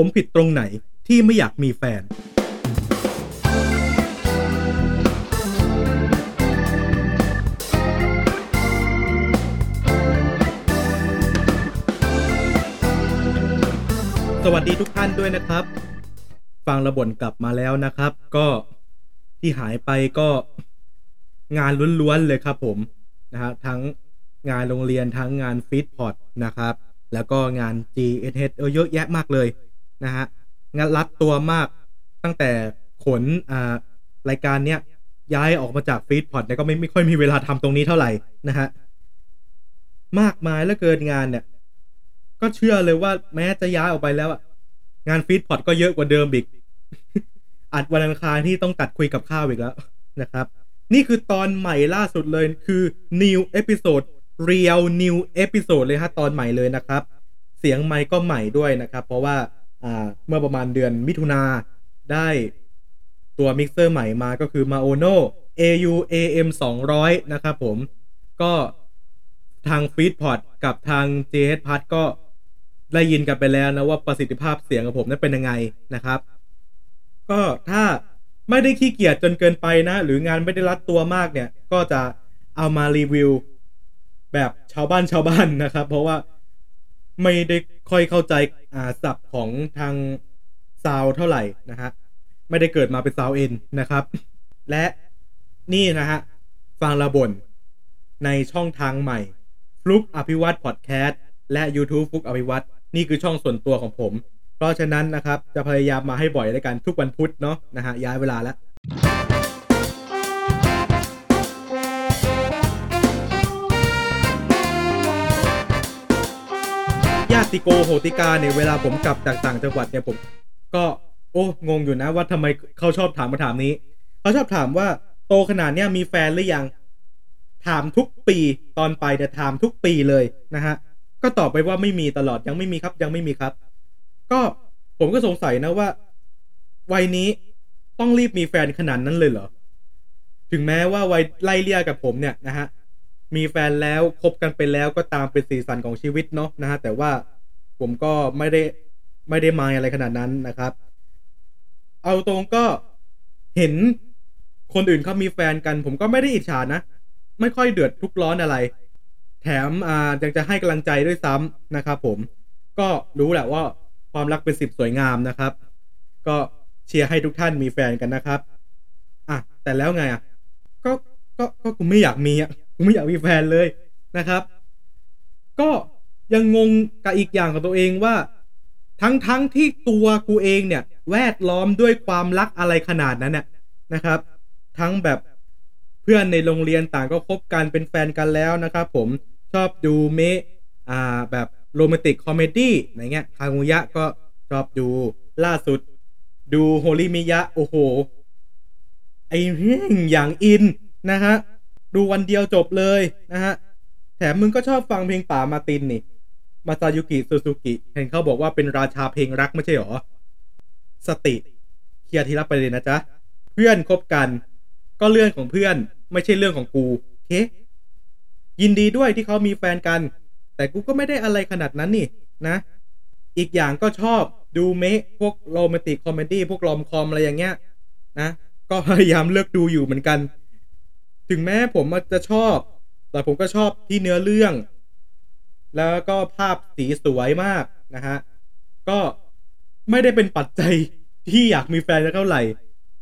ผมผิดตรงไหนที่ไม่อยากมีแฟน สวัสดีทุกท่านด้วยนะครับ ฟังระบ่นกลับมาแล้วนะครับ ก็ที่หายไปก็งานล้วนๆเลยครับผมนะฮะทั้งงานโรงเรียนทั้งงานฟีดพอร์ตนะครับ แล้วก็งาน GSH เออเยอะแยะมากเลย นะฮะงานรัดตัวมากตั้งแต่ขนอ่ารายการเนี้ยย้ายออกมาจากฟีดพอร์ตเนี่ยก็ไม่ไม่ค่อยมีเวลาทำตรงนี้เท่าไหร่นะฮะมากมายเหลือเกินงานเนี่ย ก็เชื่อเลยว่าแม้จะย้ายออกไปแล้วอะงานฟีดพอร์ตก็เยอะกว่าเดิมอีกอัดวันอังคารที่ต้องตัดคุยกับข้าวอีกแล้วนะครับ นี่คือตอนใหม่ล่าสุดเลยคือ new episode real new episode เลยฮะตอนใหม่เลยนะครับ เสียงไมค์ก็ใหม่ด้วยนะครับ เพราะว่า เมื่อประมาณเดือนมิถุนาได้ตัวมิกเซอร์ใหม่มาก็คือ Maono AU AM 200 นะครับผม ก็ทางฟีดพอร์ตกับทาง JS p a d ก็ได้ยินกันไปแล้วนะว่าประสิทธิภาพเสียงของผมนั้นเป็นยังไงนะครับ ก็ถ้าไม่ได้ขี้เกียจจนเกินไปนะ หรืองานไม่ได้รัดตัวมากเนี่ย ก็จะเอามารีวิว แบบชาวบ้านชาวบ้านนะครับ เพราะว่าไม่ได้ค่อยเข้าใจ ศัพท์ของทางซาวเท่าไหร่นะฮะไม่ได้เกิดมาเป็นซาวเอ็นนะครับ และนี่นะฮะฟังระบนในช่องทางใหม่ฟลุกอภิวัตพอดแคสต์และ YouTube ฟลุกอภิวัตนี่คือช่องส่วนตัวของผม เพราะฉะนั้นนะครับ จะพยายามมาให้บ่อยด้วยกันทุกวันพุธเนาะนะฮะย้ายเวลาแล้วาติโกโหติกาเนี่ยเวลาผมกลับจากต่างจังหวัดเนี่ยผม ก็ โอ้งงอยู่นะว่าทำไมเขาชอบถามคำถามนี้เขาชอบถามว่าโตขนาดเนี้ยมีแฟนหรือยัง ถามทุกปีตอนไปเนี่ยถามทุกปีเลยนะฮะก็ตอบไปว่าไม่มีตลอดยังไม่มีครับ ยังไม่มีครับ ก็ผมก็สงสัยนะว่า วัยนี้ต้องรีบมีแฟนขนาดนั้นเลยเหรอถึงแม้ว่าวัยไล่เลี่ยกับผมเนี่ยนะฮะ มีแฟนแล้วคบกันไปแล้วก็ตามเป็นสีสันของชีวิตเนาะนะฮะแต่ว่าผมก็ไม่ได้ไม่ได้มายอะไรขนาดนั้นนะครับ เอาตรงก็เห็นคนอื่นเขามีแฟนกัน ผมก็ไม่ได้อิจฉานะ ไม่ค่อยเดือดทุกร้อนอะไร แถมอ่ายังจะให้กำลังใจด้วยซ้ำนะครับผมก็รู้แหละว่าความรักเป็นสิบสวยงามนะครับ ก็เชียร์ให้ทุกท่านมีแฟนกันนะครับอะแต่แล้วไงอะก็ก็ก็กูไม่อยากมีอะ กูไม่อยากมีแฟนเลยนะครับ ก็ยังงงกับอีกอย่างของตัวเองว่า ทั้งทั้งที่ตัวกูเองเนี่ย แวดล้อมด้วยความรักอะไรขนาดนั้นเนี่ยนะครับ ทั้งแบบเพื่อนในโรงเรียนต่างก็คบกันเป็นแฟนกันแล้วนะครับผมชอบดูเมะอ่าแบบ romantic comedy อะไรเงี้ยคางูยะก็ชอบดูล่าสุด ดูโฮลิมิยะ โอ้โห ไอ้เรื่องอย่างอินนะฮะ ดูวันเดียวจบเลยนะฮะ แถมมึงก็ชอบฟังเพลงป๋ามาร์ตินนี่ มาซายุกิซูซูกิ เห็นเขาบอกว่าเป็นราชาเพลงรักไม่ใช่หรอ สติ เคลียร์ทีละประเด็นนะจ๊ะ เพื่อนคบกัน ก็เรื่องของเพื่อนไม่ใช่เรื่องของกูเคยินดีด้วยที่เขามีแฟนกัน แต่กูก็ไม่ได้อะไรขนาดนั้นนี่นะ อีกอย่างก็ชอบดูเมะพวก romantic comedy พวก romcom อะไรอย่างเงี้ยนะ ก็พยายามเลือกดูอยู่เหมือนกัน ถึงแม้ผมจะชอบ แต่ผมก็ชอบที่เนื้อเรื่อง แล้วก็ภาพสีสวยมากนะฮะ ก็ไม่ได้เป็นปัจจัยที่อยากมีแฟนเท่าไหร่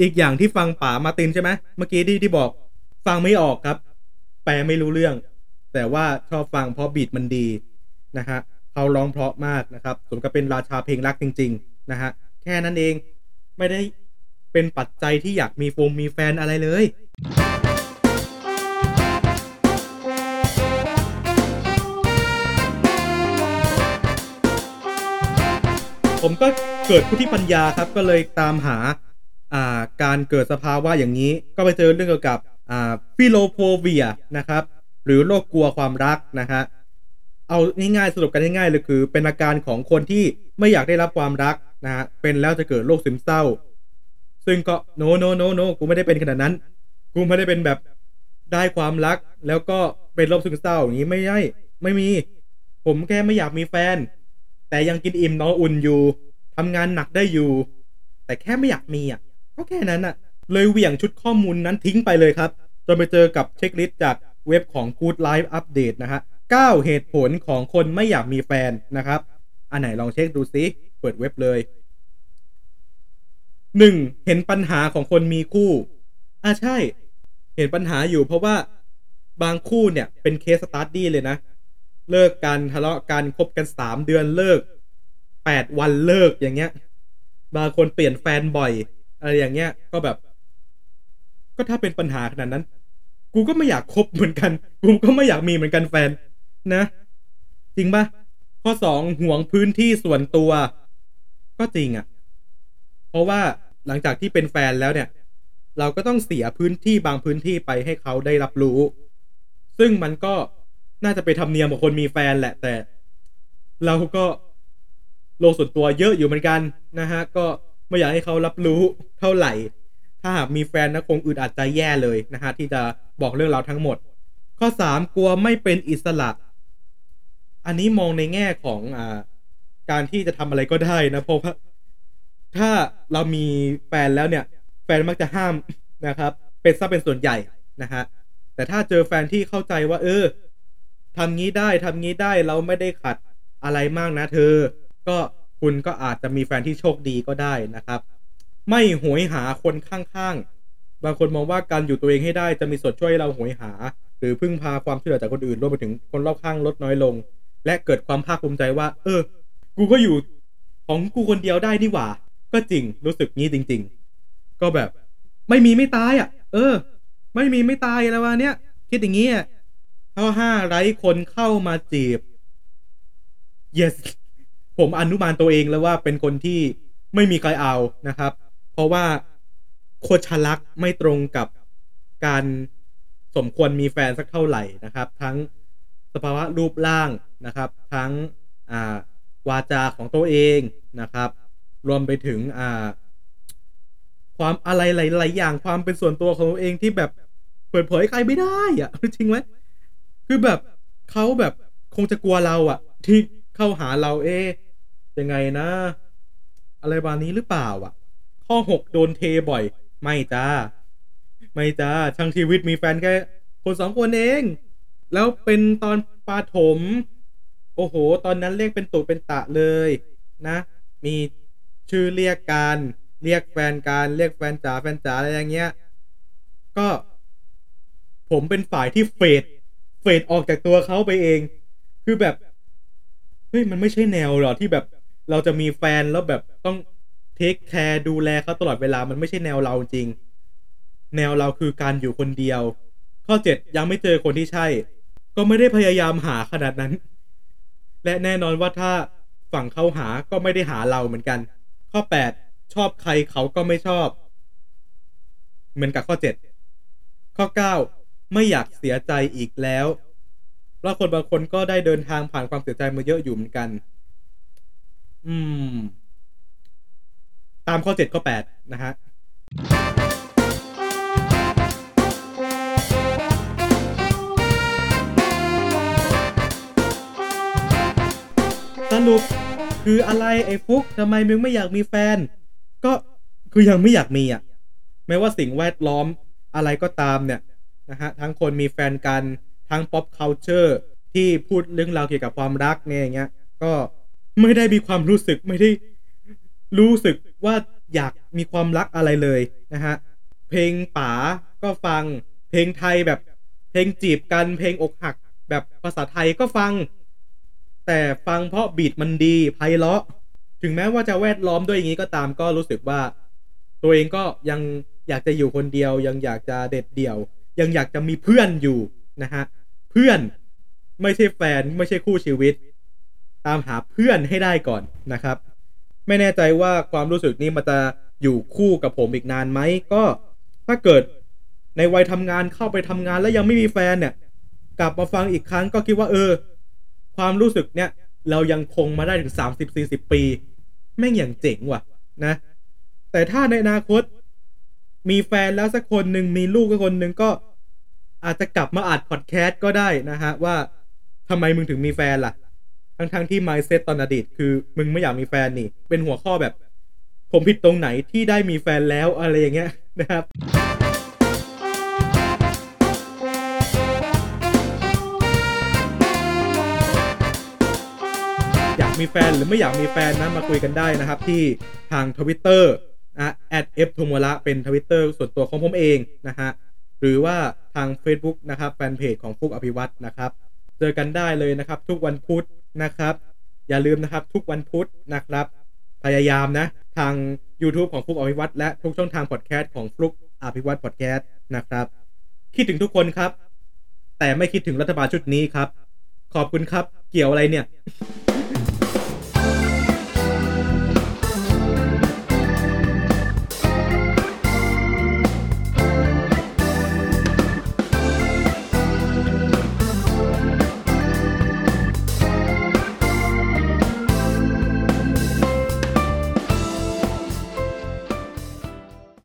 อีกอย่างที่ฟังป๋ามาตินใช่ไหมเมื่อกี้ที่ที่บอกฟังไม่ออกครับ แปลไม่รู้เรื่อง แต่ว่าชอบฟังเพราะบีทมันดีนะฮะเขาร้องเพราะมากนะครับ สมกับเป็นราชาเพลงรักจริง ๆ นะฮะ แค่นั้นเองไม่ได้เป็นปัจจัยที่อยากมีโฟมมีแฟนอะไรเลย ผมก็เกิดพุทธิปัญญาครับ ก็เลยตามหาอ่าการเกิดสภาวะอย่างนี้ ก็ไปเจอเรื่องเกี่ยวกับอ่า philophobia นะครับ หรือโรคกลัวความรักนะฮะเอาง่ายๆสรุปกันง่ายๆเลยคือ เป็นอาการของคนที่ไม่อยากได้รับความรักนะฮะเป็นแล้วจะเกิดโรคซึมเศร้า ซึ่งก็ no no no no กูไม่ได้เป็นขนาดนั้น กูไม่ได้เป็นแบบได้ความรัก แล้วก็เป็นโรคซึมเศร้าอย่างนี้ไม่ใช่ไม่มี ผมแค่ไม่อยากมีแฟน แต่ยังกินอิ่มนอนอุ่นอยู่ทำงานหนักได้อยู่ แต่แค่ไม่อยากมีอะก็แค่นั้นอะ เลยเหวี่ยงชุดข้อมูลนั้นทิ้งไปเลยครับจนไปเจอกับเช็คลิสต์จากเว็บของ Good Life Update นะฮะ9เหตุผลของคนไม่อยากมีแฟนนะครับ อันไหนลองเช็คดูซิเปิดเว็บเลย 1. เห็นปัญหาของคนมีคู่อ่าใช่ เห็นปัญหาอยู่เพราะว่าบางคู่เนี่ยเป็น case study เลยนะ เลิกกันทะเลาะกันคบกันสามเดือนเลิกแปดวันเลิกอย่างเงี้ย บางคนเปลี่ยนแฟนบ่อย อะไรอย่างเงี้ย ก็แบบ ก็ถ้าเป็นปัญหาขนาดนั้น กูก็ไม่อยากคบเหมือนกัน กูก็ไม่อยากมีเหมือนกันแฟน นะ จริงปะข้อสองห่วงพื้นที่ส่วนตัว ก็จริงอะ่ะ เพราะว่าหลังจากที่เป็นแฟนแล้วเนี่ย เราก็ต้องเสียพื้นที่บางพื้นที่ไปให้เขาได้รับรู้ ซึ่งมันก็ น่าจะเป็นธรรมเนียมของคนมีแฟนแหละ แต่ เราก็โลกส่วนตัวเยอะอยู่เหมือนกันนะฮะ ก็ไม่อยากให้เขารับรู้เท่าไหร่ ถ้าหากมีแฟนนะคงอึดอัดใจแย่เลยนะฮะที่จะบอกเรื่องราวทั้งหมด ข้อสามกลัวไม่เป็นอิสระ อันนี้มองในแง่ของอ่าการที่จะทำอะไรก็ได้นะเพราะว่าถ้าเรามีแฟนแล้วเนี่ย แฟนมักจะห้ามนะครับ เป็นซะเป็นส่วนใหญ่นะฮะแต่ถ้าเจอแฟนที่เข้าใจว่า เออ ทำงี้ได้ทำงี้ได้เราไม่ได้ขัดอะไรมากนะเธอ ก็คุณก็อาจจะมีแฟนที่โชคดีก็ได้นะครับ ไม่หวยหาคนข้างๆ บางคนมองว่าการอยู่ตัวเองให้ได้จะมีส่วนช่วยเราหวยหา หรือพึ่งพาความช่วยเหลือจากคนอื่นรวมไปถึงคนรอบข้างลดน้อยลง และเกิดความภาคภูมิใจว่า เออ กูก็อยู่ของกูคนเดียวได้นี่หว่า ก็จริงรู้สึกงี้จริง ๆ ก็แบบ ไม่มีไม่ตายอะ เออ ไม่มีไม่ตายแล้ววะเนี้ยคิดอย่างงี้อะ ข้อห้าไร้คนเข้ามาจีบ yes ผมอนุมานตัวเองแล้วว่าเป็นคนที่ไม่มีใครเอานะครับ เพราะว่าโคชลักษณ์ไม่ตรงกับการสมควรมีแฟนสักเท่าไหร่นะครับ ทั้งสภาวะรูปร่างนะครับ ทั้งอ่าวาจาของตัวเองนะครับ รวมไปถึงอ่าความอะไรหลายๆอย่างความเป็นส่วนตัวของตัวเองที่แบบเปิดเผยใครไม่ได้อะจริงไหม คือแบบเขาแบบคงจะกลัวเราอะที่เข้าหาเราเอ๊ยังไงนะ อะไรบานี้หรือเปล่าอะข้อหกโดนเทบ่อย ไม่จ้า ไม่จ้าช่างชีวิตมีแฟนแค่คนสองคนเอง แล้วเป็นตอนปาถม โอ้โห ตอนนั้นเรียกเป็นตุเป็นตะเลยนะ มีชื่อเรียกการเรียกแฟนการเรียกแฟนจ๋าแฟนจ๋าอะไรอย่างเงี้ย ก็ ผมเป็นฝ่ายที่เฟด เฟดออกจากตัวเขาไปเอง คือแบบเฮ้ยมันไม่ใช่แนวหรอที่แบบเราจะมีแฟนแล้วแบบต้องเทคแคร์ดูแลเขาตลอดเวลามันไม่ใช่แนวเราจริง แนวเราคือการอยู่คนเดียว ข้อเจ็ดยังไม่เจอคนที่ใช่ ก็ไม่ได้พยายามหาขนาดนั้น และแน่นอนว่าถ้าฝั่งเขาหาก็ไม่ได้หาเราเหมือนกัน ข้อแปดชอบใครเขาก็ไม่ชอบ เหมือนกับข้อเจ็ดข้อเก้า ไม่อยากเสียใจอีกแล้วเพราะคนบางคนก็ได้เดินทางผ่านความเสียใจมาเยอะอยู่เหมือนกัน อืม ตามข้อเจ็ดข้อแปดนะฮะสรุปคืออะไรไอ้ฟุกทำไมมึงไม่อยากมีแฟน ก็คือยังไม่อยากมีอะ แม้ว่าสิ่งแวดล้อมอะไรก็ตามเนี่ย นะฮะทั้งคนมีแฟนกันทั้ง pop culture ที่พูดเรื่องราวเกี่ยวกับความรักเนี่ยอย่างเงี้ยก็ไม่ได้มีความรู้สึกไม่ได้รู้สึกว่าอยากมีความรักอะไรเลยนะฮะเพลงป๋าก็ฟังเพลงไทยแบบ เพลงจีบกันเพลงอกหัก แบบภาษาไทยก็ฟัง แต่ฟังเพราะบีทมันดีไพเราะ ถึงแม้ว่าจะแวดล้อมด้วยอย่างนี้ก็ตามก็รู้สึกว่า ตัวเองก็ยังอยากจะอยู่คนเดียวยังอยากจะเด็ดเดี่ยว ยังอยากจะมีเพื่อนอยู่นะฮะเพื่อนไม่ใช่แฟนไม่ใช่คู่ชีวิต ตามหาเพื่อนให้ได้ก่อนนะครับ ไม่แน่ใจว่าความรู้สึกนี้มันจะอยู่คู่กับผมอีกนานไหมก็ถ้าเกิดในวัยทำงานเข้าไปทำงานแล้วยังไม่มีแฟนเนี่ย กลับมาฟังอีกครั้งก็คิดว่าเออ ความรู้สึกเนี่ย เรายังคงมาได้ถึงสามสิบสี่สิบปี แม่งอย่างเจ๋งว่ะนะ แต่ถ้าในอนาคต มีแฟนแล้วสักคนหนึ่งมีลูกสักคนหนึ่งก็ อาจจะกลับมาอัดพอดแคสต์ก็ได้นะฮะ ว่าทำไมมึงถึงมีแฟนล่ะททั้งๆที่ mindset ตอนอดีต คือมึงไม่อยากมีแฟนนี่ เป็นหัวข้อแบบ ผมผิดตรงไหนที่ได้มีแฟนแล้วอะไรอย่างเงี้ยนะครับอยากมีแฟนหรือไม่อยากมีแฟนนะมาคุยกันได้นะครับ ที่ทางทวิตเตอร์นะ f t o m o r a เป็นทวิตเตอร์ส่วนตัวของผมเองนะฮะ หรือว่าทาง Facebook นะครับแฟนเพจของฟลุกอภิวัตนะครับ เจอกันได้เลยนะครับ ทุกวันพุธนะครับ อย่าลืมนะครับทุกวันพุธนะครับ พยายามนะ ทาง YouTube ของฟลุกอภิวัตและทุกช่องทางพอดแคสต์ของฟลุกอภิวัตพอดแคสต์นะครับ คิดถึงทุกคนครับ แต่ไม่คิดถึงรัฐบาลชุดนี้ครับ ขอบคุณครับ เกี่ยวอะไรเนี่ย